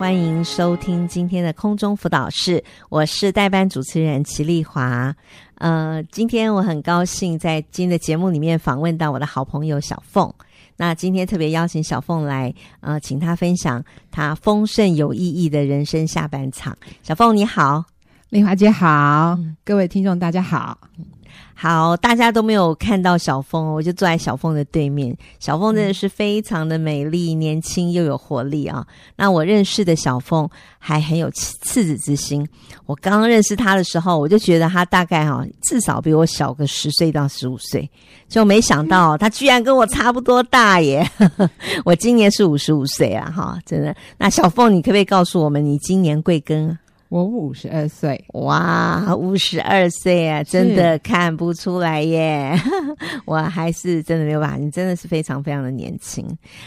欢迎收听今天的空中辅导室，我是代班主持人齐丽华。呃，今天我很高兴在今天的节目里面访问到我的好朋友小凤。那今天特别邀请小凤来，呃，请她分享她丰盛有意义的人生下半场。小凤你好，丽华姐好，各位听众大家好。好，大家都没有看到小凤，我就坐在小凤的对面。小凤真的是非常的美丽、年轻又有活力啊！那我认识的小凤还很有赤子之心。我刚刚认识她的时候，我就觉得她大概哈至少比我小个十岁到十五岁，就没想到 她居然跟我差不多大耶！我今年是五十五岁啊，哈，真的。那小凤，你可不可以告诉我们你今年贵庚？我五十二岁，哇，五十二岁啊，真的看不出来耶！我还是真的没有办法，你真的是非常非常的年轻。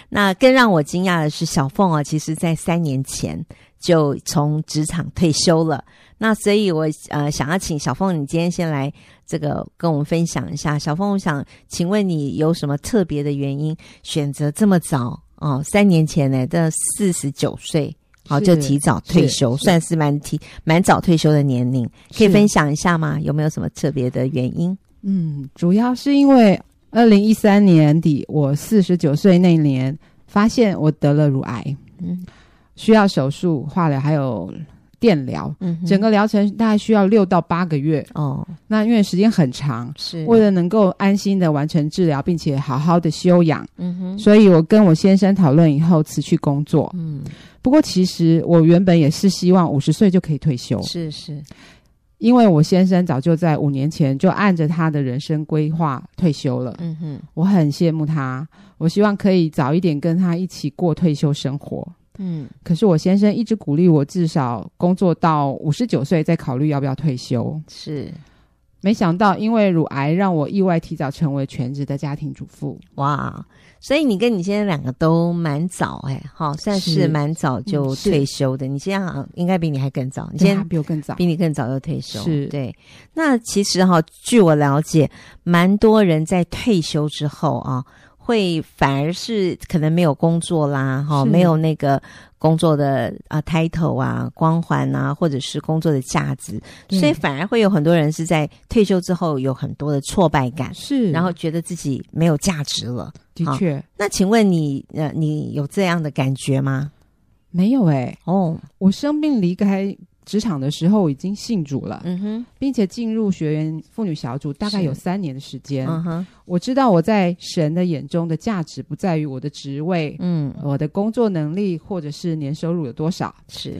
那更让我惊讶的是，小凤啊，其实在三年前就从职场退休了。那所以我，我呃想要请小凤，你今天先来这个跟我们分享一下。小凤，我想请问你有什么特别的原因选择这么早哦？三年前呢，的四十九岁。好，就提早退休，算是蛮提蛮早退休的年龄，可以分享一下吗？有没有什么特别的原因？嗯，主要是因为二零一三年底，我四十九岁那年，发现我得了乳癌，嗯，需要手术、化疗还有电疗，嗯，整个疗程大概需要六到八个月哦。那因为时间很长，是为了能够安心的完成治疗，并且好好的休养，嗯哼，所以我跟我先生讨论以后辞去工作，嗯。不过，其实我原本也是希望五十岁就可以退休。是是，因为我先生早就在五年前就按着他的人生规划退休了。嗯哼，我很羡慕他，我希望可以早一点跟他一起过退休生活。嗯，可是我先生一直鼓励我至少工作到五十九岁再考虑要不要退休。是。没想到，因为乳癌让我意外提早成为全职的家庭主妇。哇！所以你跟你先生两个都蛮早哎，好，算是蛮早就退休的。嗯、你现在好像应该比你还更早，你先比我更早，比你更早就退休。是对。那其实哈，据我了解，蛮多人在退休之后啊。会反而是可能没有工作啦，哈，没有那个工作的啊 title 啊光环啊，或者是工作的价值，所以反而会有很多人是在退休之后有很多的挫败感，是，然后觉得自己没有价值了。的确，那请问你呃，你有这样的感觉吗？没有哎、欸，哦，我生病离开。职场的时候已经信主了，嗯哼，并且进入学员妇女小组，大概有三年的时间。嗯哼，我知道我在神的眼中的价值不在于我的职位，嗯，我的工作能力或者是年收入有多少。是，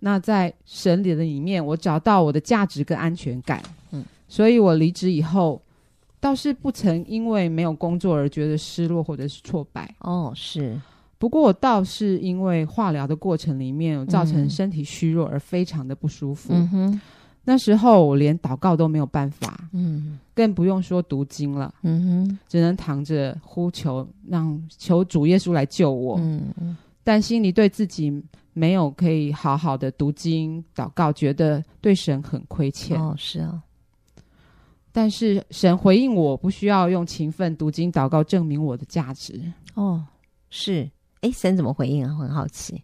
那在神里的里面，我找到我的价值跟安全感。嗯，所以我离职以后，倒是不曾因为没有工作而觉得失落或者是挫败。哦，是。不过我倒是因为化疗的过程里面造成身体虚弱而非常的不舒服。嗯哼，那时候我连祷告都没有办法，嗯，更不用说读经了。嗯哼，只能躺着呼求，让求主耶稣来救我。嗯嗯，但心里对自己没有可以好好的读经祷告，觉得对神很亏欠。哦，是啊。但是神回应我，不需要用勤奋读经祷告证明我的价值。哦，是。哎，神怎么回应啊？很好奇。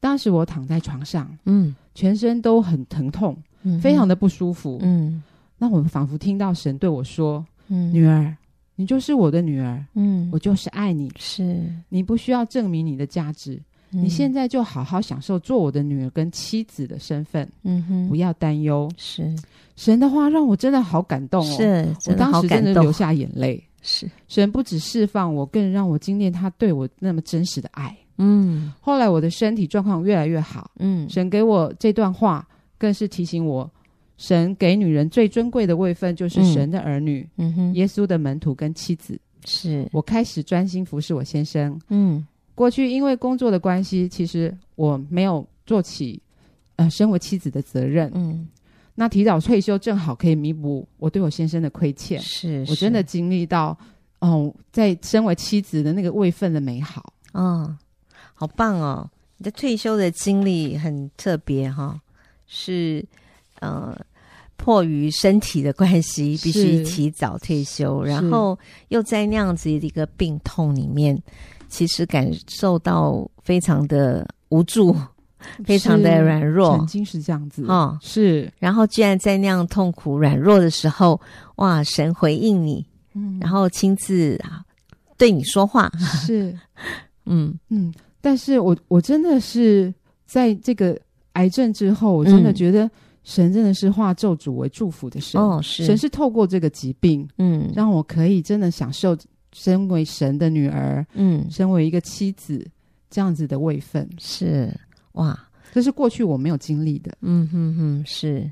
当时我躺在床上，嗯，全身都很疼痛，嗯，非常的不舒服，嗯。那我仿佛听到神对我说：“嗯，女儿，你就是我的女儿，嗯，我就是爱你，是你不需要证明你的价值，嗯，你现在就好好享受做我的女儿跟妻子的身份，嗯哼，不要担忧。是神的话让我真的好感动哦，是，我当时真的流下眼泪。”是神不止释放我，更让我经历他对我那么真实的爱。嗯，后来我的身体状况越来越好。嗯，神给我这段话，更是提醒我，神给女人最尊贵的位分就是神的儿女，嗯哼，耶稣的门徒跟妻子。是我开始专心服侍我先生。嗯，过去因为工作的关系，其实我没有做起呃身为妻子的责任。嗯。那提早退休正好可以弥补我对我先生的亏欠，是，是我真的经历到，哦，在身为妻子的那个位分的美好，嗯，好棒哦！你的退休的经历很特别哈、哦，是，呃，迫于身体的关系必须提早退休，然后又在那样子的一个病痛里面，其实感受到非常的无助，非常的软弱，曾经是这样子哦，是。然后居然在那样痛苦软弱的时候，哇，神回应你，嗯，然后亲自啊对你说话，是，嗯。嗯。但是我我真的是在这个癌症之后，我真的觉得神真的是化咒诅为祝福的神，哦，是。神是透过这个疾病，嗯，让我可以真的享受身为神的女儿，嗯，身为一个妻子这样子的位分，是。哇，这是过去我没有经历的。嗯哼哼，是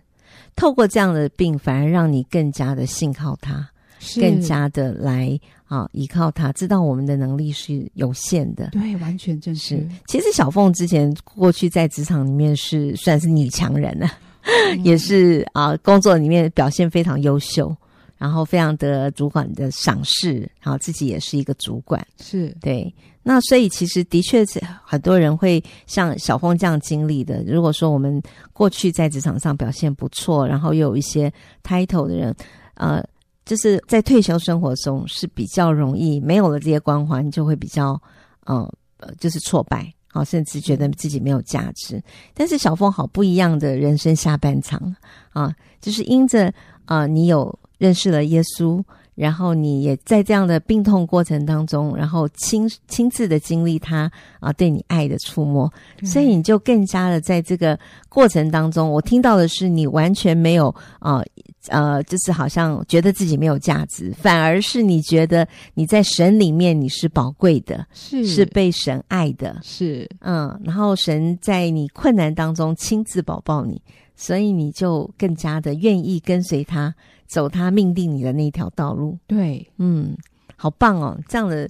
透过这样的病，反而让你更加的信靠他，是更加的来啊依靠他，知道我们的能力是有限的。对，完全正是。其实小凤之前过去在职场里面是算是女强人呢，嗯、也是啊工作里面表现非常优秀，然后非常得主管的赏识，然后自己也是一个主管。是对。那所以其实的确是很多人会像小峰这样经历的。如果说我们过去在职场上表现不错，然后又有一些 title 的人，呃，就是在退休生活中是比较容易没有了这些光环，就会比较呃，就是挫败，好，甚至觉得自己没有价值。但是小凤好不一样的人生下半场啊，就是因着啊、呃，你有认识了耶稣。然后你也在这样的病痛过程当中，然后亲亲自的经历他啊对你爱的触摸，所以你就更加的在这个过程当中，我听到的是你完全没有啊呃，就是好像觉得自己没有价值，反而是你觉得你在神里面你是宝贵的，是是被神爱的，是嗯，然后神在你困难当中亲自保抱你，所以你就更加的愿意跟随他。走他命定你的那条道路，对，嗯，好棒哦！这样的，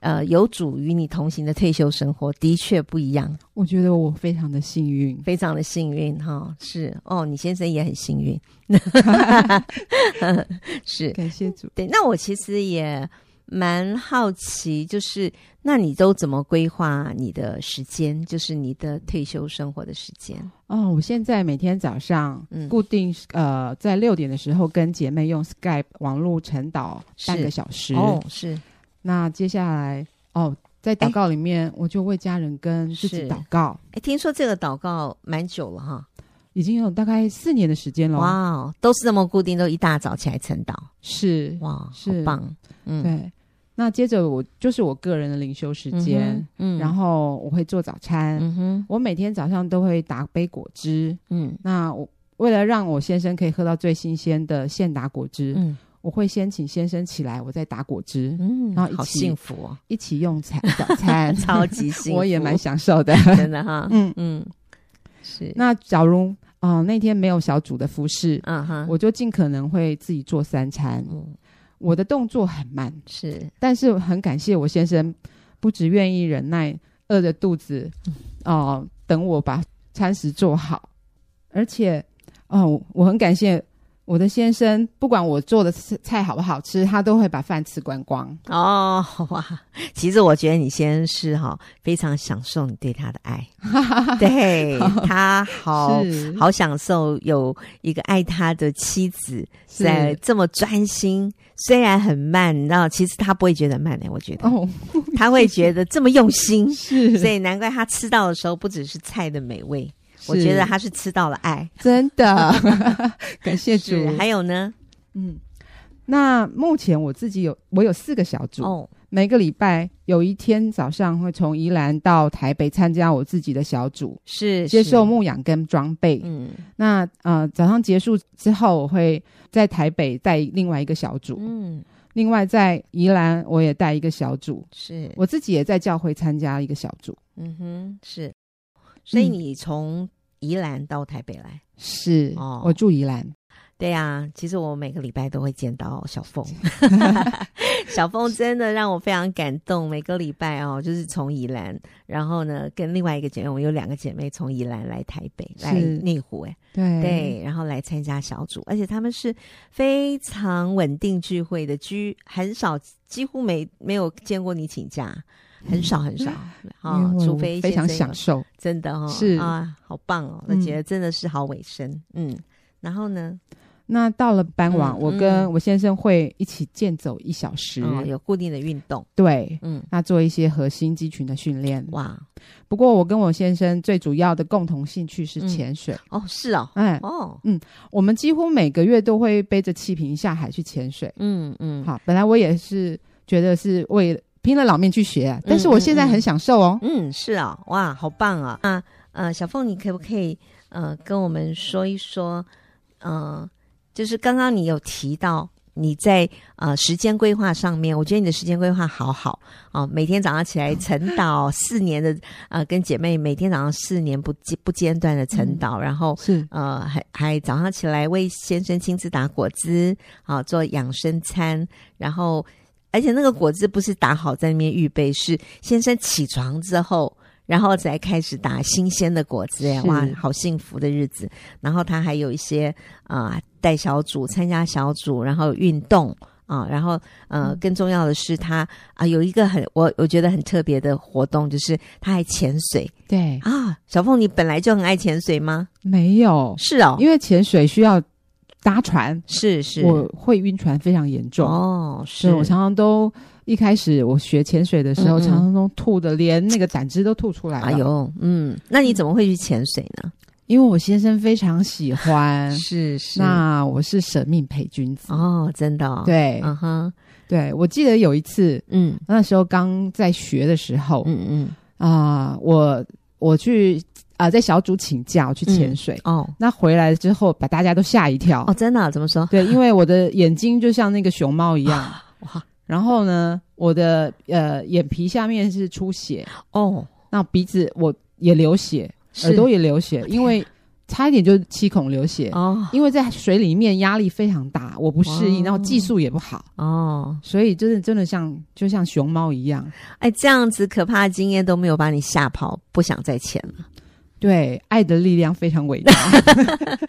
呃，有主与你同行的退休生活的确不一样。我觉得我非常的幸运，非常的幸运哈、哦！是哦，你先生也很幸运，是感谢主。对，那我其实也。蛮好奇，就是那你都怎么规划你的时间？就是你的退休生活的时间？哦，我现在每天早上固定、嗯、呃在六点的时候跟姐妹用 Skype 网络晨祷半个小时。哦，是。那接下来哦，在祷告里面，我就为家人跟自己祷告。哎，听说这个祷告蛮久了哈，已经有大概四年的时间了。哇，都是这么固定，都一大早起来晨祷。是哇，是棒。嗯，对。那接着我就是我个人的灵修时间，嗯，嗯，然后我会做早餐，嗯哼，我每天早上都会打杯果汁，嗯，那我为了让我先生可以喝到最新鲜的现打果汁，嗯，我会先请先生起来，我再打果汁，嗯，然后一起，好幸福哦，一起用餐 早餐，超级幸福，我也蛮享受的，真的哈，嗯。嗯，是。那假如啊、呃、那天没有小组的服侍，嗯哼，我就尽可能会自己做三餐，嗯。我的动作很慢，是，但是很感谢我先生，不只愿意忍耐饿着肚子，哦、呃，等我把餐食做好，而且，哦、呃，我很感谢。我的先生不管我做的菜好不好吃，他都会把饭吃光光。哦，哇！其实我觉得你先生是哈非常享受你对他的爱，对他好好享受有一个爱他的妻子在这么专心，虽然很慢，你知道，其实他不会觉得慢的。我觉得哦，他会觉得这么用心，是，所以难怪他吃到的时候不只是菜的美味。我觉得他是吃到了爱，真的，感谢主。还有呢，嗯，那目前我自己有我有四个小组，哦，每个礼拜有一天早上会从宜兰到台北参加我自己的小组，是接受牧养跟装备。嗯，那呃早上结束之后，我会在台北带另外一个小组，嗯，另外在宜兰我也带一个小组，是我自己也在教会参加一个小组，嗯哼，是，所以你从。宜兰到台北来是哦，我住宜兰。对呀、啊，其实我每个礼拜都会见到小凤，小凤真的让我非常感动。每个礼拜哦，就是从宜兰，然后呢，跟另外一个姐妹，我有两个姐妹从宜兰来台北来内湖，哎，对对，然后来参加小组，而且他们是非常稳定聚会的，居很少，几乎没没有见过你请假。很少很少啊、哦，除非非常享受，真的哈、哦，是啊，好棒哦！我觉得真的是好尾声，嗯，然后呢，那到了傍晚，嗯、我跟我先生会一起健走一小时，哦、有固定的运动。对，嗯，那做一些核心肌群的训练。哇，不过我跟我先生最主要的共同兴趣是潜水。嗯、哦，是哦，哎，哦，嗯，我们几乎每个月都会背着气瓶下海去潜水。嗯嗯，好，本来我也是觉得是为拼了老命去学，但是我现在很享受哦。嗯，嗯，是啊、哦，哇，好棒啊！啊，呃，小凤，你可不可以呃跟我们说一说，嗯、呃。就是刚刚你有提到你在呃时间规划上面，我觉得你的时间规划好好哦，每天早上起来晨祷 四年的呃，跟姐妹每天早上四年不不间断的晨祷，嗯、然后是呃还还早上起来为先生亲自打果汁啊、哦，做养生餐，然后而且那个果汁不是打好在那边预备，是先生起床之后。然后再开始打新鲜的果汁哎，哇，好幸福的日子。然后他还有一些啊、呃，带小组参加小组，然后运动啊、呃，然后呃，更重要的是他啊、呃、有一个很我我觉得很特别的活动，就是他还潜水。对啊，小凤，你本来就很爱潜水吗？没有，是哦，因为潜水需要搭船，是是，我会晕船非常严重。哦，是。我常常都。一开始我学潜水的时候，嗯嗯。常常都吐的，连那个胆汁都吐出来了。哎呦，嗯，那你怎么会去潜水呢？因为我先生非常喜欢，是是。那我是舍命陪君子。哦，真的、哦，对，嗯哼，对。我记得有一次，嗯，那时候刚在学的时候，嗯嗯。啊、呃，我我去啊、呃，在小组请假我去潜水、嗯、哦，那回来之后把大家都吓一跳哦，真的、啊？怎么说？对，因为我的眼睛就像那个熊猫一样，哇。然后呢，我的呃眼皮下面是出血哦，那鼻子我也流血，耳朵也流血，因为差一点就七孔流血哦。因为在水里面压力非常大，我不适应，然后技术也不好哦，所以就是真的像就像熊猫一样。哎，这样子可怕的经验都没有把你吓跑，不想再潜了。对，爱的力量非常伟大，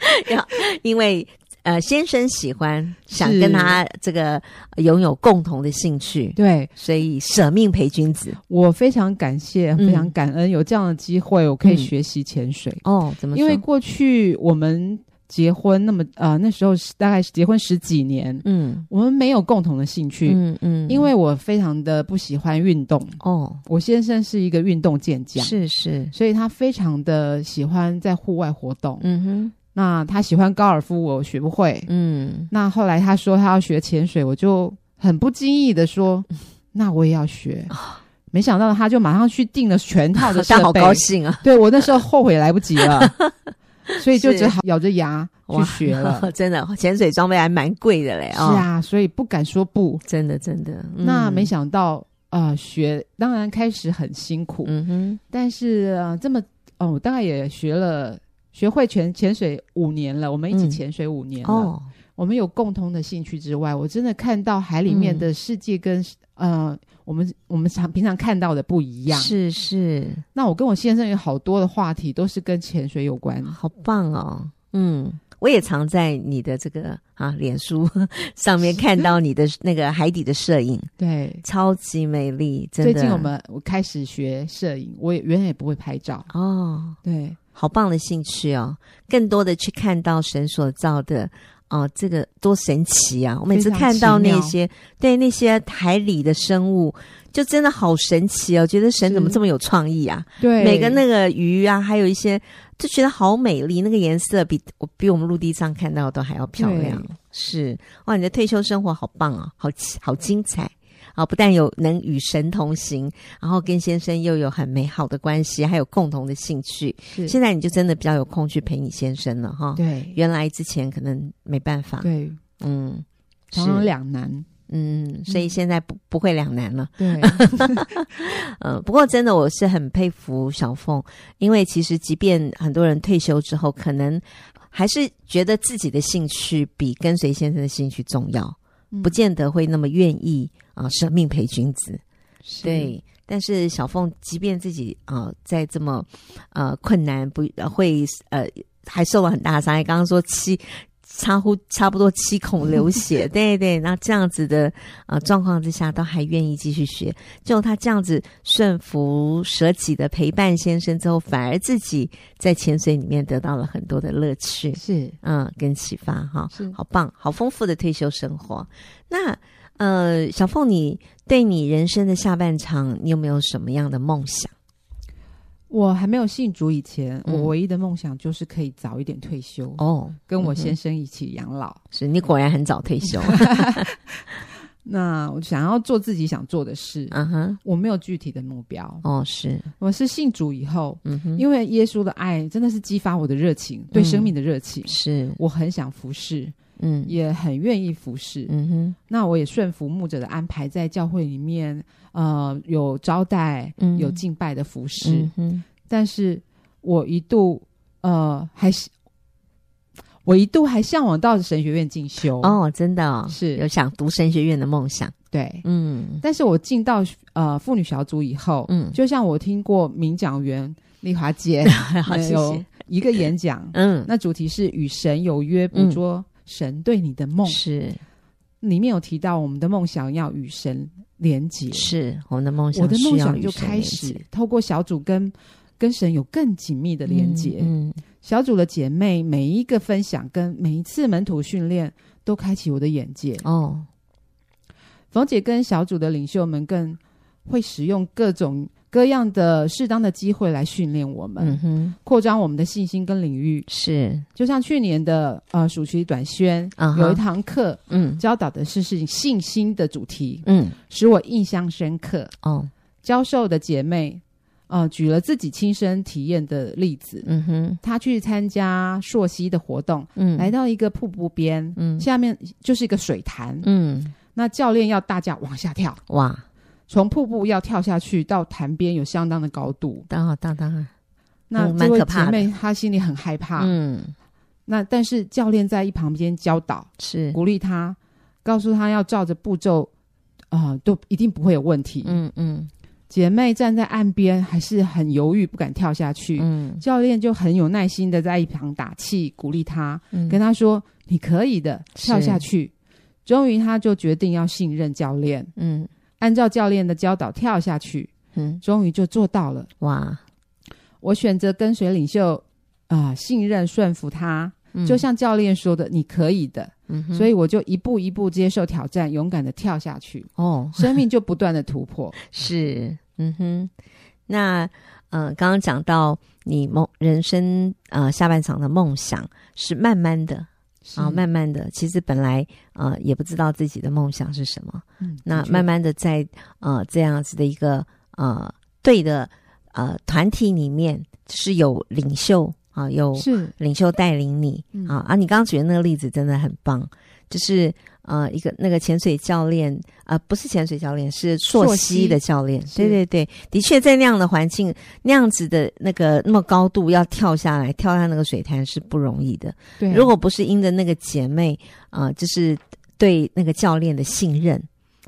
因为。呃，先生喜欢，想跟他这个拥有共同的兴趣，对，所以舍命陪君子。我非常感谢，非常感恩有这样的机会，我可以学习潜水。嗯、哦，怎么？因为过去我们结婚那么呃，那时候大概结婚十几年，嗯，我们没有共同的兴趣，嗯嗯，因为我非常的不喜欢运动。哦，我先生是一个运动健将，是是，所以他非常的喜欢在户外活动。嗯哼。那他喜欢高尔夫，我学不会。嗯，那后来他说他要学潜水，我就很不经意的说，那我也要学。没想到他就马上去订了全套的 设备，好高兴啊！对，我那时候后悔来不及了，所以就只好咬着牙去学了。真的，潜水装备还蛮贵的嘞。哦、是啊，所以不敢说不。真的，真的。嗯、那没想到啊、呃，学当然开始很辛苦。嗯哼，但是这么哦，我大概也学了。学会潜潜水五年了，我们一起潜水五年了。嗯哦、我们有共同的兴趣之外，我真的看到海里面的世界跟、嗯、呃，我们我们常平常看到的不一样。是是，那我跟我先生有好多的话题都是跟潜水有关，好棒哦。嗯，我也常在你的这个啊脸书 上面看到你的那个海底的摄影，对，超级美丽。真的，最近我们我开始学摄影，我也原来也不会拍照哦，对。好棒的兴趣哦！更多的去看到神所造的哦，这个多神奇啊！我每次看到那些对那些海里的生物，就真的好神奇哦！觉得神怎么这么有创意啊？对，每个那个鱼啊，还有一些就觉得好美丽，那个颜色比我比我们陆地上看到的都还要漂亮。是哇，你的退休生活好棒啊，好好精彩。啊，不但有能与神同行，然后跟先生又有很美好的关系，还有共同的兴趣。是现在你就真的比较有空去陪你先生了，哈。对，原来之前可能没办法。对，嗯，常常两难。嗯，所以现在不不会两难了。对，嗯，不过真的我是很佩服小凤，因为其实即便很多人退休之后，可能还是觉得自己的兴趣比跟随先生的兴趣重要。不见得会那么愿意啊，舍命陪君子，对。但是小凤，即便自己啊，在这么呃困难，不会呃还受了很大的伤害。刚刚说七差乎差不多七孔流血，对对，那这样子的呃状况之下，都还愿意继续学，就他这样子顺服舍己的陪伴先生之后，反而自己在潜水里面得到了很多的乐趣，是。嗯，跟启发哈，是。好棒，好丰富的退休生活。那呃，小凤，你对你人生的下半场，你有没有什么样的梦想？我还没有信主以前，嗯、我唯一的梦想就是可以早一点退休哦，跟我先生一起养老。嗯、是你果然很早退休。那我想要做自己想做的事，嗯哼，我没有具体的目标。哦，是，我是信主以后，嗯哼，因为耶稣的爱真的是激发我的热情，对生命的热情，嗯、是。我很想服侍，嗯，也很愿意服侍，嗯哼。那我也顺服牧者的安排，在教会里面，呃，有招待，嗯，有敬拜的服侍，嗯哼。但是我一度，呃，还是。我一度还向往到神学院进修。哦，真的哦，是。有想读神学院的梦想。对，嗯，但是我进到呃妇女小组以后，嗯，就像我听过名讲员丽华姐 好谢谢。一个演讲，嗯，那主题是与神有约，捕捉神对你的梦，是。里面有提到我们的梦想要与神连结，是我们的梦想，我的梦想就开始透过小组跟跟神有更紧密的连结，嗯。小组的姐妹每一个分享跟每一次门徒训练都开启我的眼界。哦。冯姐跟小组的领袖们更会使用各种各样的适当的机会来训练我们，嗯哼，扩张我们的信心跟领域。是，就像去年的呃暑期短宣，嗯，有一堂课，嗯，教导的是是信心的主题，嗯，使我印象深刻。哦，教授的姐妹。呃，举了自己亲身体验的例子。嗯哼，他去参加朔溪的活动，嗯，来到一个瀑布边，嗯，下面就是一个水潭，嗯，那教练要大家往下跳，哇，从瀑布要跳下去到潭边有相当的高度，当当当然，那这位姐妹她心里很害怕，嗯，那但是教练在一旁边教导，是。鼓励她，告诉她要照着步骤，啊、呃，都一定不会有问题，嗯嗯。姐妹站在岸边，还是很犹豫，不敢跳下去。嗯，教练就很有耐心的在一旁打气，鼓励她，嗯，跟她说：“你可以的，跳下去。”终于，她就决定要信任教练。嗯，按照教练的教导跳下去。嗯，终于就做到了。哇！我选择跟随领袖啊，呃，信任顺服他，嗯，就像教练说的：“你可以的。”嗯，所以我就一步一步接受挑战，勇敢的跳下去。哦，生命就不断的突破。是，嗯哼。那呃，刚刚讲到你梦人生呃下半场的梦想是慢慢的啊，慢慢的。其实本来呃也不知道自己的梦想是什么。嗯，那慢慢的在呃这样子的一个呃对的呃团体里面是有领袖。啊，有领袖带领你啊啊！你刚刚举的那个例子真的很棒，就是呃，一个那个潜水教练啊、呃，不是潜水教练，是溯溪的教练。对对对，的确在那样的环境、那样子的那个那么高度要跳下来，跳下那个水潭是不容易的。对，如果不是因着那个姐妹啊、呃，就是对那个教练的信任。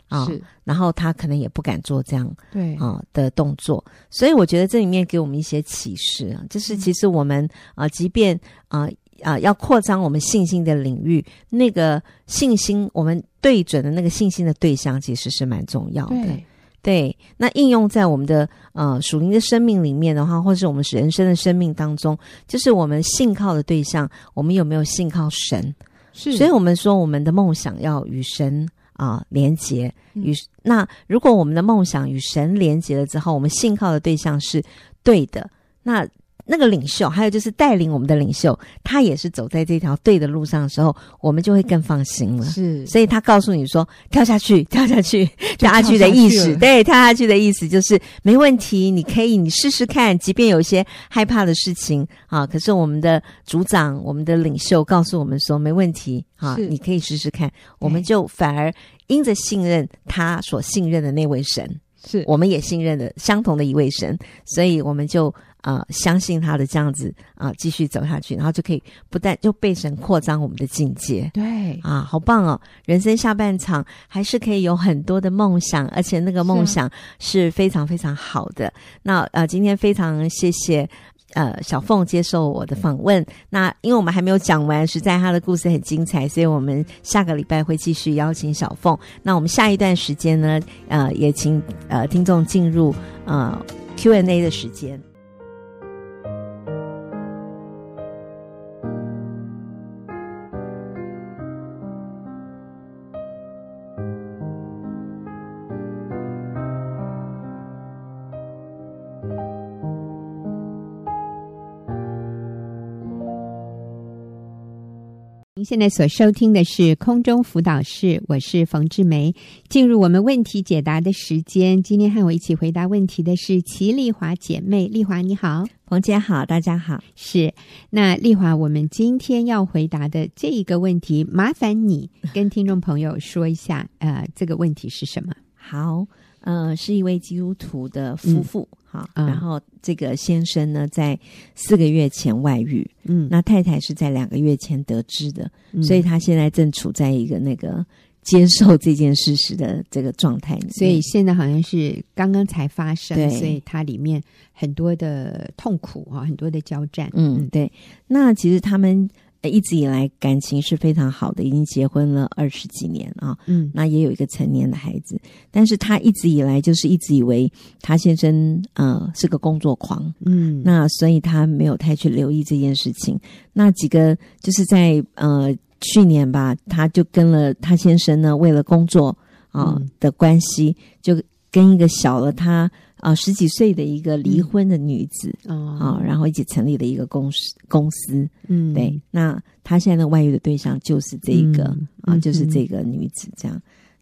啊、哦，然后他可能也不敢做这样对啊、哦、的动作，所以我觉得这里面给我们一些启示啊，就是其实我们啊、呃，即便啊啊、呃、要扩张我们信心的领域，那个信心我们对准的那个信心的对象，其实是蛮重要的。对，对，那应用在我们的呃属灵的生命里面的话，或是我们人生的生命当中，就是我们信靠的对象，我们有没有信靠神？是，所以我们说我们的梦想要与神。啊，连接与那，如果我们的梦想与神连接了之后，我们信靠的对象是对的，那。那个领袖，还有就是带领我们的领袖，他也是走在这条对的路上的时候，我们就会更放心了。是，所以他告诉你说：“跳下去，跳下去，跳下去的意思，对，跳下去的意思就是没问题，你可以，你试试看，即便有一些害怕的事情啊，可是我们的组长，我们的领袖告诉我们说没问题啊，你可以试试看，我们就反而因着信任他所信任的那位神，是，我们也信任的相同的一位神，所以我们就。啊、呃，相信他的这样子啊、呃，继续走下去，然后就可以不但就被神扩张我们的境界。对啊，好棒哦！人生下半场还是可以有很多的梦想，而且那个梦想是非常非常好的。那呃，今天非常谢谢呃小凤接受我的访问。那因为我们还没有讲完，实在她的故事很精彩，所以我们下个礼拜会继续邀请小凤。那我们下一段时间呢，呃，也请呃听众进入呃 Q&A 的时间。现在所收听的是空中辅导室，我是冯志梅。进入我们问题解答的时间，今天和我一起回答问题的是齐丽华姐妹。丽华你好，冯姐好，大家好。是，那丽华，我们今天要回答的这一个问题，麻烦你跟听众朋友说一下，呃，这个问题是什么？好，呃，是一位基督徒的夫妇。嗯，然后这个先生呢，在四个月前外遇，嗯，那太太是在两个月前得知的，嗯，所以他现在正处在一个那个接受这件事实的这个状态里面，所以现在好像是刚刚才发生，所以它里面很多的痛苦啊，很多的交战，嗯，对，那其实他们。一直以来感情是非常好的，已经结婚了二十几年啊。嗯，那也有一个成年的孩子，但是他一直以来就是一直以为他先生呃是个工作狂，嗯，那所以他没有太去留意这件事情。那几个就是在呃去年吧，他就跟了他先生呢，为了工作啊、呃嗯、的关系，就跟一个小了他。啊，十几岁的一个离婚的女子，嗯、啊，然后一起成立了一个公司公司，嗯，对，那他现在的外遇的对象就是这个、嗯、啊，就是这个女子这样。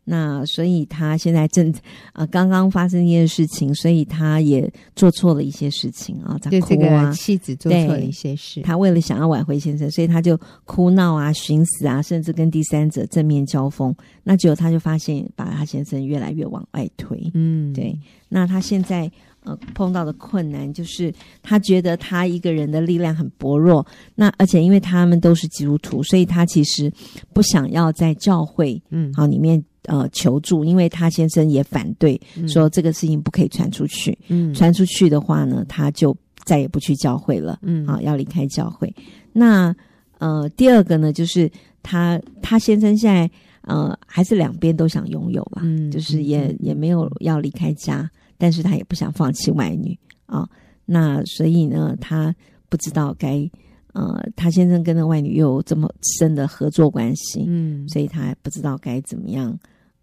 那所以他现在正啊，刚刚发生一件事情，所以他也做错了一些事情啊，在哭啊，妻子做错了一些事，他为了想要挽回先生，所以他就哭闹啊、寻死啊，甚至跟第三者正面交锋。那结果他就发现，把他先生越来越往外推。嗯，对。那他现在呃碰到的困难就是，他觉得他一个人的力量很薄弱。那而且因为他们都是基督徒，所以他其实不想要在教会嗯好里面。呃，求助，因为他先生也反对，嗯、说这个事情不可以传出去。嗯，传出去的话呢，他就再也不去教会了。嗯，啊，要离开教会。那呃，第二个呢，就是他他先生现在呃，还是两边都想拥有吧。嗯，就是也也没有要离开家，但是他也不想放弃外女啊。那所以呢，他不知道该。呃，他先生跟那外女又有这么深的合作关系，嗯，所以他不知道该怎么样，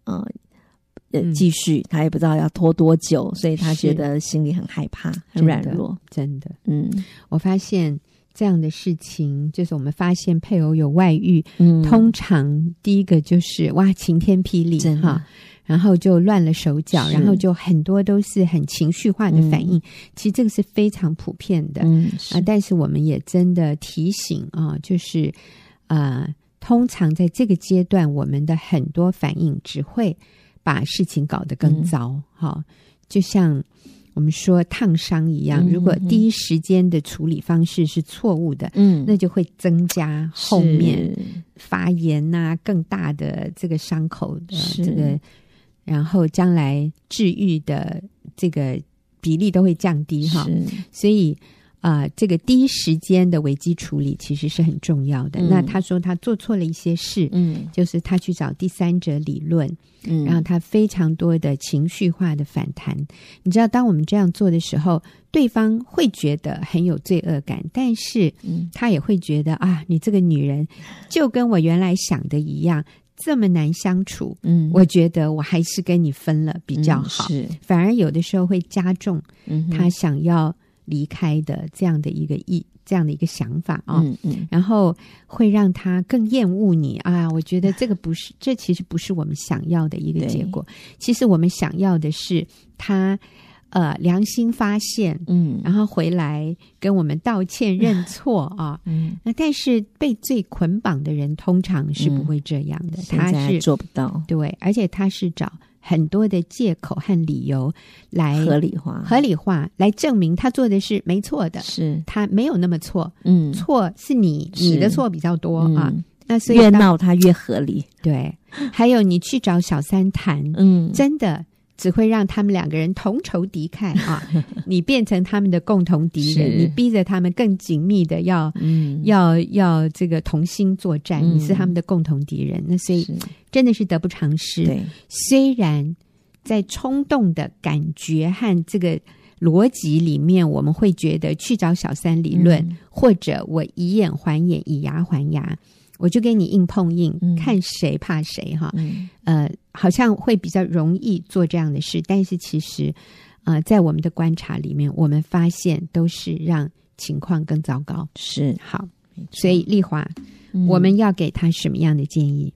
呃，呃，继续，他也不知道要拖多久，所以他觉得心里很害怕，很软弱，真的，嗯，我发现这样的事情，就是我们发现配偶有外遇，嗯，通常第一个就是哇，晴天霹雳，真哈。然后就乱了手脚，然后就很多都是很情绪化的反应。嗯、其实这个是非常普遍的，嗯啊，但是我们也真的提醒啊，就是呃，通常在这个阶段，我们的很多反应只会把事情搞得更糟。哈、嗯，就像我们说烫伤一样，嗯、如果第一时间的处理方式是错误的，嗯，那就会增加后面发炎呐、啊，更大的这个伤口的这个。然后将来治愈的这个比例都会降低哈，所以啊、呃，这个第一时间的危机处理其实是很重要的。嗯、那他说他做错了一些事，嗯，就是他去找第三者理论，嗯，然后他非常多的情绪化的反弹。你知道，当我们这样做的时候，对方会觉得很有罪恶感，但是他也会觉得啊，你这个女人就跟我原来想的一样。这么难相处，嗯，我觉得我还是跟你分了比较好。嗯、是，反而有的时候会加重他想要离开的这样的一个意，这样的一个想法啊、哦。嗯嗯，然后会让他更厌恶你啊。我觉得这个不是，这其实不是我们想要的一个结果。其实我们想要的是他。呃，良心发现，嗯，然后回来跟我们道歉认错啊，嗯，那但是被罪捆绑的人通常是不会这样的，嗯、他是做不到，对，而且他是找很多的借口和理由来合理化，合理化来证明他做的是没错的，是。他没有那么错，嗯，错是你，是。你的错比较多、嗯、啊，那所以越闹他越合理，对，还有你去找小三谈，嗯，真的。只会让他们两个人同仇敌忾啊！你变成他们的共同敌人，你逼着他们更紧密的要，嗯，要要这个同心作战，嗯、你是他们的共同敌人，那所以真的是得不偿失。对，虽然在冲动的感觉和这个逻辑里面，我们会觉得去找小三理论，嗯、或者我以眼还眼，以牙还牙。我就跟你硬碰硬，嗯、看谁怕谁哈。嗯、呃，好像会比较容易做这样的事，但是其实，呃，在我们的观察里面，我们发现都是让情况更糟糕。是好，所以丽华，嗯、我们要给他什么样的建议？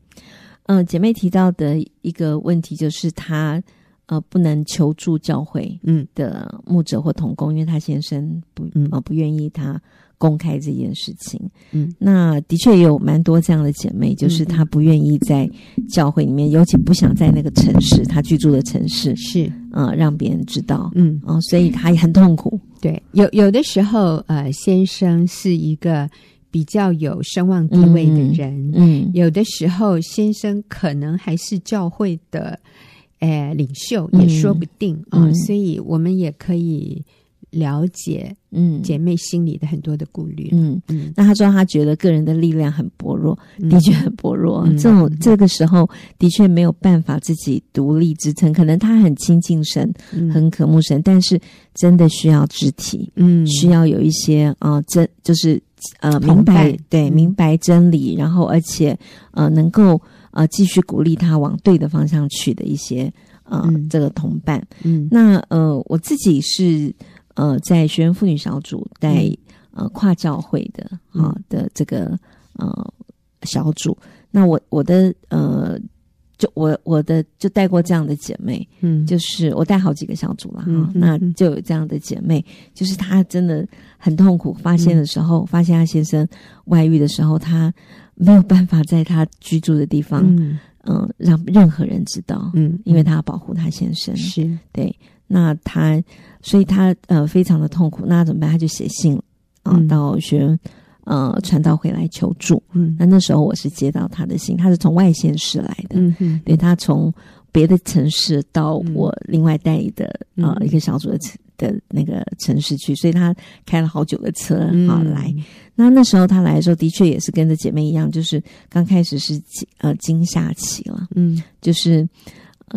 嗯、呃，姐妹提到的一个问题就是他呃不能求助教会嗯的牧者或同工，嗯、因为她先生不呃不愿意他。公开这件事情，嗯，那的确也有蛮多这样的姐妹，就是她不愿意在教会里面，尤其不想在那个城市，她居住的城市是，呃，让别人知道，嗯，哦，所以她也很痛苦。对，有有的时候，呃，先生是一个比较有声望地位的人，嗯，嗯，有的时候先生可能还是教会的，呃，领袖也说不定啊，嗯，哦，所以我们也可以。了解，嗯，姐妹心里的很多的顾虑，嗯。嗯。那他说他觉得个人的力量很薄弱，的确很薄弱。这种这个时候的确没有办法自己独立支撑，可能他很亲近神，很渴慕神，但是真的需要肢体，嗯，需要有一些啊真就是呃明白对明白真理，然后而且呃能够呃继续鼓励他往对的方向去的一些呃这个同伴。嗯，那呃我自己是。呃，在学员妇女小组带、嗯、呃跨教会的啊、呃、的这个呃小组，那我我的呃就我我的就带过这样的姐妹，嗯，就是我带好几个小组了哈，嗯、那就有这样的姐妹，就是她真的很痛苦，发现的时候，嗯、发现她先生外遇的时候，她没有办法在她居住的地方，嗯、呃，让任何人知道，嗯，因为她要保护她先生，是。对。那他，所以他呃非常的痛苦。那怎么办？他就写信啊、呃，到学呃传道会来求助。嗯，那那时候我是接到他的信，他是从外县市来的。嗯哼，对，他从别的城市到我另外带的啊、嗯呃、一个小组的的那个城市去，所以他开了好久的车啊、嗯、来。那那时候他来的时候，的确也是跟着姐妹一样，就是刚开始是呃惊吓期了。嗯，就是。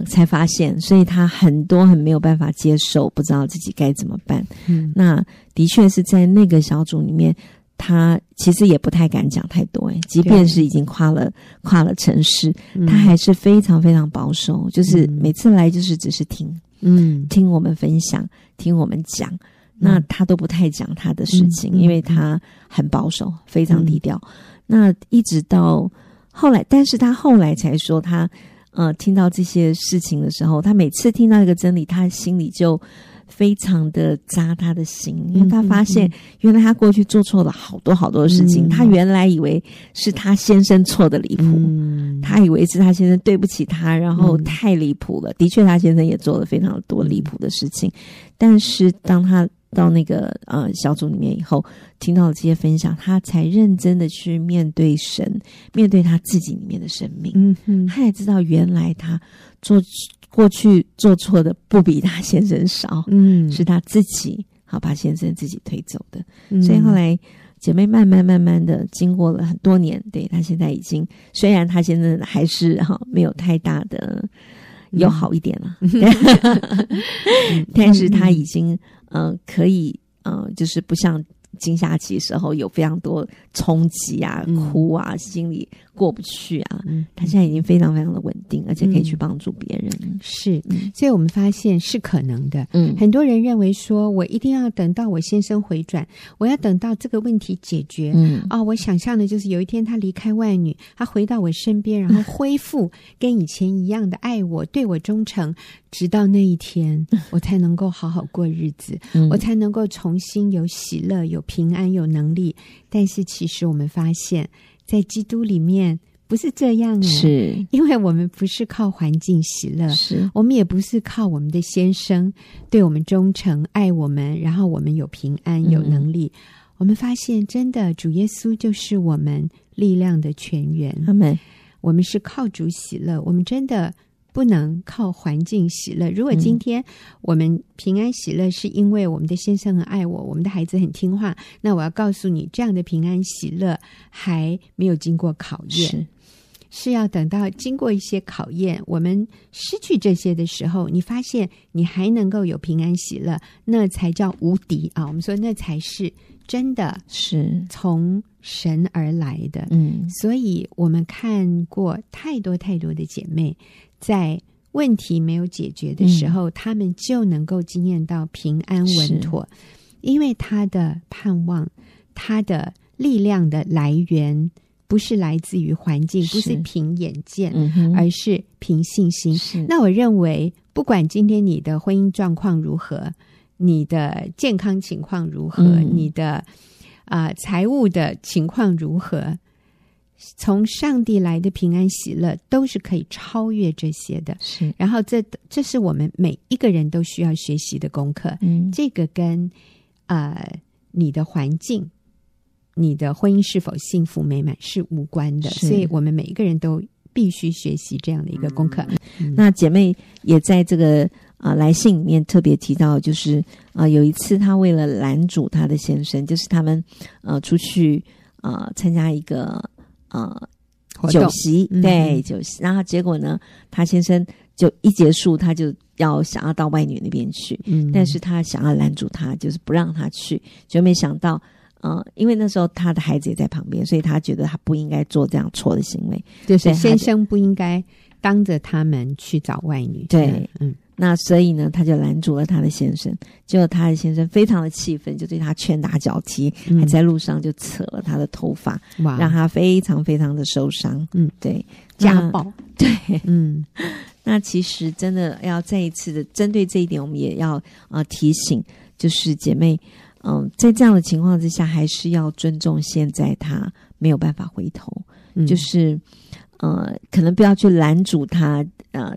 才发现，所以他很多很没有办法接受，不知道自己该怎么办。嗯，那的确是在那个小组里面，他其实也不太敢讲太多。诶，即便是已经跨了跨了城市，嗯，他还是非常非常保守，就是每次来就是只是听，嗯，听我们分享，听我们讲，那他都不太讲他的事情，嗯，因为他很保守，非常低调。嗯，那一直到后来，但是他后来才说他。呃，听到这些事情的时候，他每次听到一个真理，他心里就非常的扎他的心，因为他发现原来他过去做错了好多好多的事情。嗯、他原来以为是他先生错的离谱，嗯、他以为是他先生对不起他，然后太离谱了。嗯、的确，他先生也做了非常多离谱的事情，但是当他。到那个呃小组里面以后，听到了这些分享，他才认真的去面对神，面对他自己里面的生命。嗯哼，他也知道原来他做过去做错的不比他先生少，嗯，是他自己好把先生自己推走的。嗯、所以后来姐妹慢慢慢慢的经过了很多年，对，他现在已经虽然他现在还是哈没有太大的有好一点了，但是他已经。呃，可以，呃，就是不像惊吓期时候有非常多冲击啊、哭啊，心里过不去啊。嗯，他现在已经非常非常的稳定，而且可以去帮助别人。是，所以我们发现是可能的。嗯，很多人认为说，我一定要等到我先生回转，我要等到这个问题解决。嗯，啊，我想象的就是有一天他离开外女，他回到我身边，然后恢复跟以前一样的爱我，对我忠诚。直到那一天，我才能够好好过日子，嗯、我才能够重新有喜乐、有平安、有能力。但是，其实我们发现，在基督里面不是这样啊，是因为我们不是靠环境喜乐，是我们也不是靠我们的先生对我们忠诚、爱我们，然后我们有平安、有能力。嗯、我们发现，真的主耶稣就是我们力量的泉源。他们，我们是靠主喜乐，我们真的。不能靠环境喜乐。如果今天我们平安喜乐，是因为我们的先生很爱我，我们的孩子很听话，那我要告诉你，这样的平安喜乐还没有经过考验，是，是要等到经过一些考验，我们失去这些的时候，你发现你还能够有平安喜乐，那才叫无敌啊！我们说那才是真的是从神而来的。嗯，所以我们看过太多太多的姐妹。在问题没有解决的时候，嗯、他们就能够经验到平安稳妥，因为他的盼望，他的力量的来源不是来自于环境，不是凭眼见，嗯、而是凭信心。那我认为，不管今天你的婚姻状况如何，你的健康情况如何，嗯、你的啊、呃、财务的情况如何。从上帝来的平安喜乐都是可以超越这些的，是。然后这这是我们每一个人都需要学习的功课。嗯，这个跟呃你的环境、你的婚姻是否幸福美满是无关的，所以我们每一个人都必须学习这样的一个功课。嗯、那姐妹也在这个啊、呃、来信里面特别提到，就是啊、呃、有一次她为了拦阻她的先生，就是他们呃出去啊、呃、参加一个。呃，酒席对酒席，然后结果呢，他先生就一结束，他就要想要到外女那边去，嗯，但是他想要拦住他，就是不让他去，就没想到，嗯，因为那时候他的孩子也在旁边，所以他觉得他不应该做这样错的行为，就是先生不应该当着他们去找外女，对，嗯。那所以呢，他就拦住了他的先生，结果他的先生非常的气愤，就对他拳打脚踢，嗯、还在路上就扯了他的头发，哇。让他非常非常的受伤。嗯，对，家暴，对，嗯。那其实真的要再一次的针对这一点，我们也要啊、呃、提醒，就是姐妹，嗯、呃，在这样的情况之下，还是要尊重现在他没有办法回头，嗯、就是呃，可能不要去拦阻他，呃。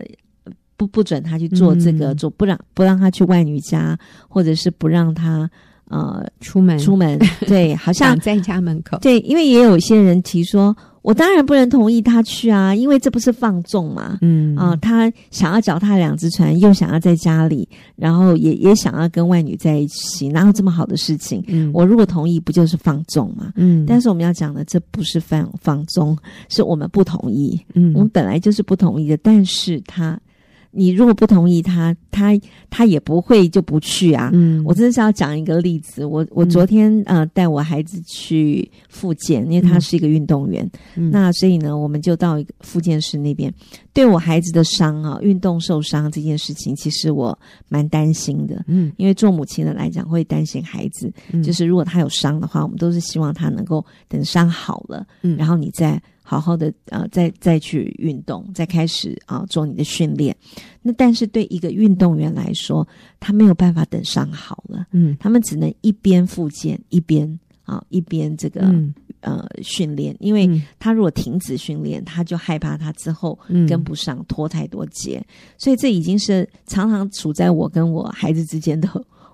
不不准他去做这个，做、嗯、不让不让他去外女家，或者是不让他呃出门出门。对，好像在家门口。对，因为也有一些人提说，我当然不能同意他去啊，因为这不是放纵嘛。嗯啊、呃，他想要脚踏两只船，又想要在家里，然后也也想要跟外女在一起，哪有这么好的事情？嗯，我如果同意，不就是放纵嘛？嗯，但是我们要讲的，这不是放放纵，是我们不同意。嗯，我们本来就是不同意的，但是他。你如果不同意他，他他也不会就不去啊。嗯，我真的是要讲一个例子。我我昨天、嗯、呃带我孩子去复健，因为他是一个运动员。嗯，那所以呢，我们就到一个复健室那边。对我孩子的伤啊，运动受伤这件事情，其实我蛮担心的。嗯，因为做母亲的来讲，会担心孩子。嗯，就是如果他有伤的话，我们都是希望他能够等伤好了，嗯，然后你再。好好的，呃，再再去运动，再开始啊、呃、做你的训练。那但是对一个运动员来说，他没有办法等伤好了，嗯，他们只能一边复健一边啊一边这个、嗯、呃训练，因为他如果停止训练，他就害怕他之后跟不上，拖太多节，所以这已经是常常处在我跟我孩子之间的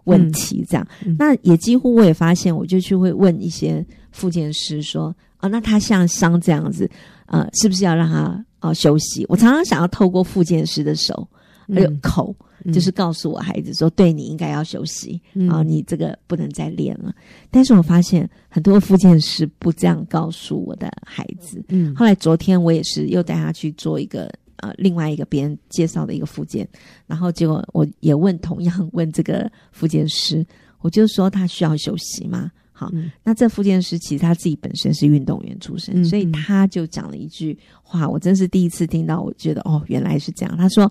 问题。这样，嗯、那也几乎我也发现，我就去会问一些复健师说。哦，那他像伤这样子，呃，是不是要让他呃休息？我常常想要透过复健师的手还有、嗯、口，就是告诉我孩子说，嗯、对你应该要休息啊、你这个不能再练了。但是我发现很多复健师不这样告诉我的孩子。嗯，后来昨天我也是又带他去做一个呃另外一个别人介绍的一个复健，然后结果我也问同样问这个复健师，我就说他需要休息吗？嗯、那这复健师其实他自己本身是运动员出身，嗯、所以他就讲了一句话，我真是第一次听到，我觉得哦，原来是这样。他说，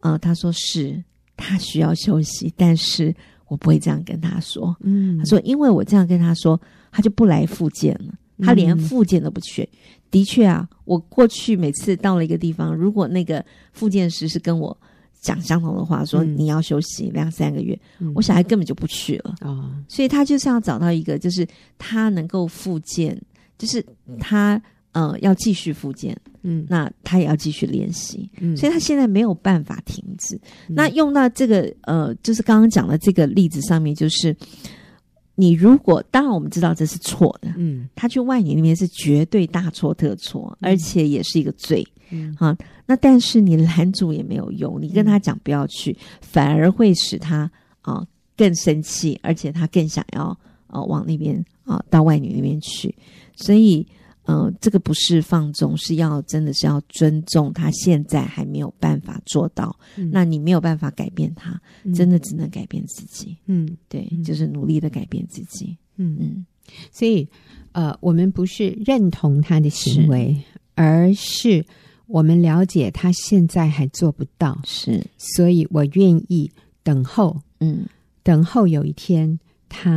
呃，他说是他需要休息，但是我不会这样跟他说。嗯，他说，因为我这样跟他说，他就不来复健了，他连复健都不去。嗯、的确啊，我过去每次到了一个地方，如果那个复健师是跟我。讲相同的话，说你要休息两三个月，嗯、我小孩根本就不去了。哦，所以他就是要找到一个，就是他能够复健，就是他呃要继续复健，嗯，那他也要继续练习，嗯，所以他现在没有办法停止。嗯、那用到这个呃，就是刚刚讲的这个例子上面，就是你如果当然我们知道这是错的，嗯，他去外女那边是绝对大错特错，而且也是一个罪。嗯，好，那但是你拦阻也没有用，你跟他讲不要去，嗯、反而会使他啊更生气，而且他更想要啊往那边啊到外女那边去，所以。嗯、呃，这个不是放纵，是要真的是要尊重他现在还没有办法做到。嗯、那你没有办法改变他，嗯、真的只能改变自己。嗯，对，就是努力的改变自己。嗯嗯，所以呃，我们不是认同他的行为，是而是我们了解他现在还做不到，是，所以我愿意等候。嗯，等候有一天他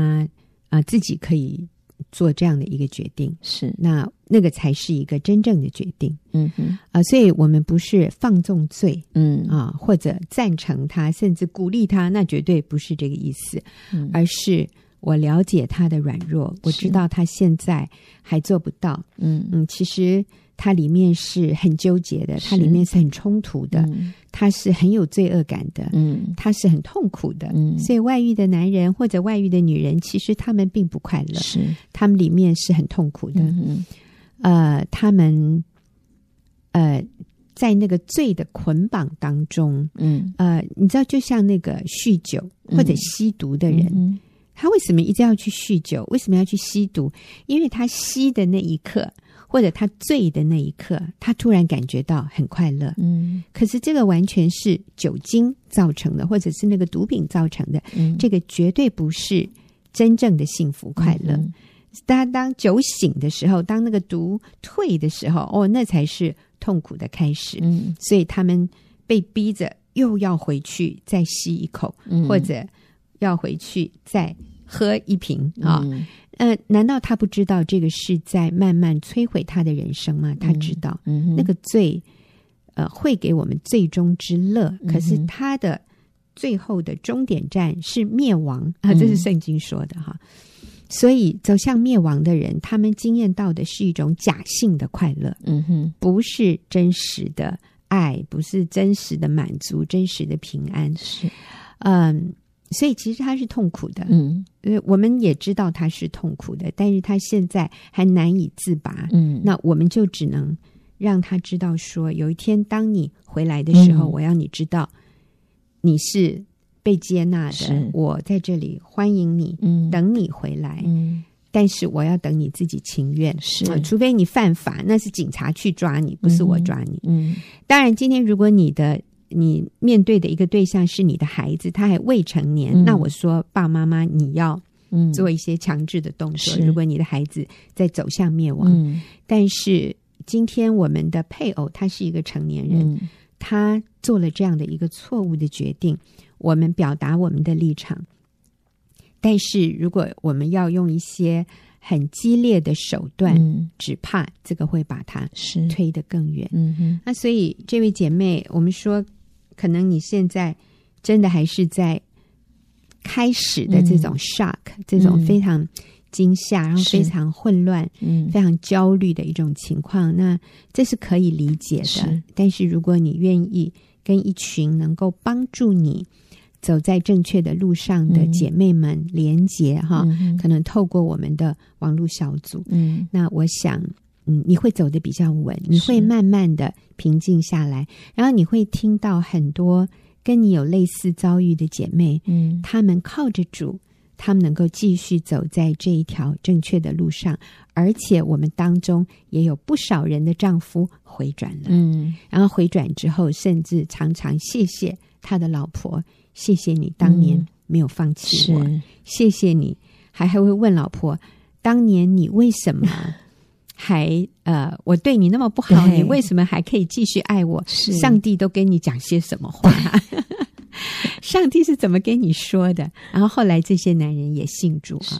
啊、呃、自己可以。做这样的一个决定。是，那那个才是一个真正的决定，嗯哼。啊、呃，所以我们不是放纵罪，嗯。啊，或者赞成他，甚至鼓励他，那绝对不是这个意思，嗯、而是我了解他的软弱，我知道他现在还做不到，嗯。嗯，其实。它里面是很纠结的，它里面是很冲突的，嗯、它是很有罪恶感的，嗯，它是很痛苦的，嗯，所以外遇的男人或者外遇的女人，其实他们并不快乐，是。他们里面是很痛苦的，嗯，呃，他们呃在那个罪的捆绑当中，嗯，呃，你知道，就像那个酗酒或者吸毒的人，嗯、他为什么一定要去酗酒？为什么要去吸毒？因为他吸的那一刻。或者他醉的那一刻，他突然感觉到很快乐。嗯，可是这个完全是酒精造成的，或者是那个毒品造成的。嗯，这个绝对不是真正的幸福快乐。当、嗯、当酒醒的时候，当那个毒退的时候，哦，那才是痛苦的开始。嗯，所以他们被逼着又要回去再吸一口，嗯、或者要回去再喝一瓶啊。嗯呃，难道他不知道这个是在慢慢摧毁他的人生吗？他知道，那个罪，呃，会给我们最终之乐。嗯、可是他的最后的终点站是灭亡啊，这是圣经说的哈。嗯、所以走向灭亡的人，他们经验到的是一种假性的快乐，嗯哼，不是真实的爱，不是真实的满足，真实的平安，是，嗯。所以其实他是痛苦的，嗯，呃，我们也知道他是痛苦的，但是他现在还难以自拔，嗯，那我们就只能让他知道说，有一天当你回来的时候，嗯、我要你知道你是被接纳的，我在这里欢迎你，嗯，等你回来，嗯，但是我要等你自己情愿，是、呃，除非你犯法，那是警察去抓你，不是我抓你，嗯，嗯。当然，今天如果你的。你面对的一个对象是你的孩子，他还未成年。嗯、那我说，爸妈妈，你要做一些强制的动作。嗯、如果你的孩子在走向灭亡，嗯、但是今天我们的配偶他是一个成年人，嗯、他做了这样的一个错误的决定，我们表达我们的立场。但是如果我们要用一些很激烈的手段，嗯、只怕这个会把他推得更远。嗯哼，那所以这位姐妹，我们说。可能你现在真的还是在开始的这种 shock，、嗯、这种非常惊吓，嗯、然后非常混乱、嗯、非常焦虑的一种情况。那这是可以理解的。是但是如果你愿意跟一群能够帮助你走在正确的路上的姐妹们连结哈，嗯、可能透过我们的网络小组，嗯，那我想。嗯，你会走得比较稳，你会慢慢的平静下来，然后你会听到很多跟你有类似遭遇的姐妹，嗯，她们靠着主，她们能够继续走在这一条正确的路上，而且我们当中也有不少人的丈夫回转了，嗯，然后回转之后，甚至常常谢谢他的老婆，谢谢你当年没有放弃我，嗯、谢谢你，还还会问老婆，当年你为什么？还呃，我对你那么不好，你为什么还可以继续爱我？上帝都跟你讲些什么话？上帝是怎么跟你说的？然后后来这些男人也信主啊。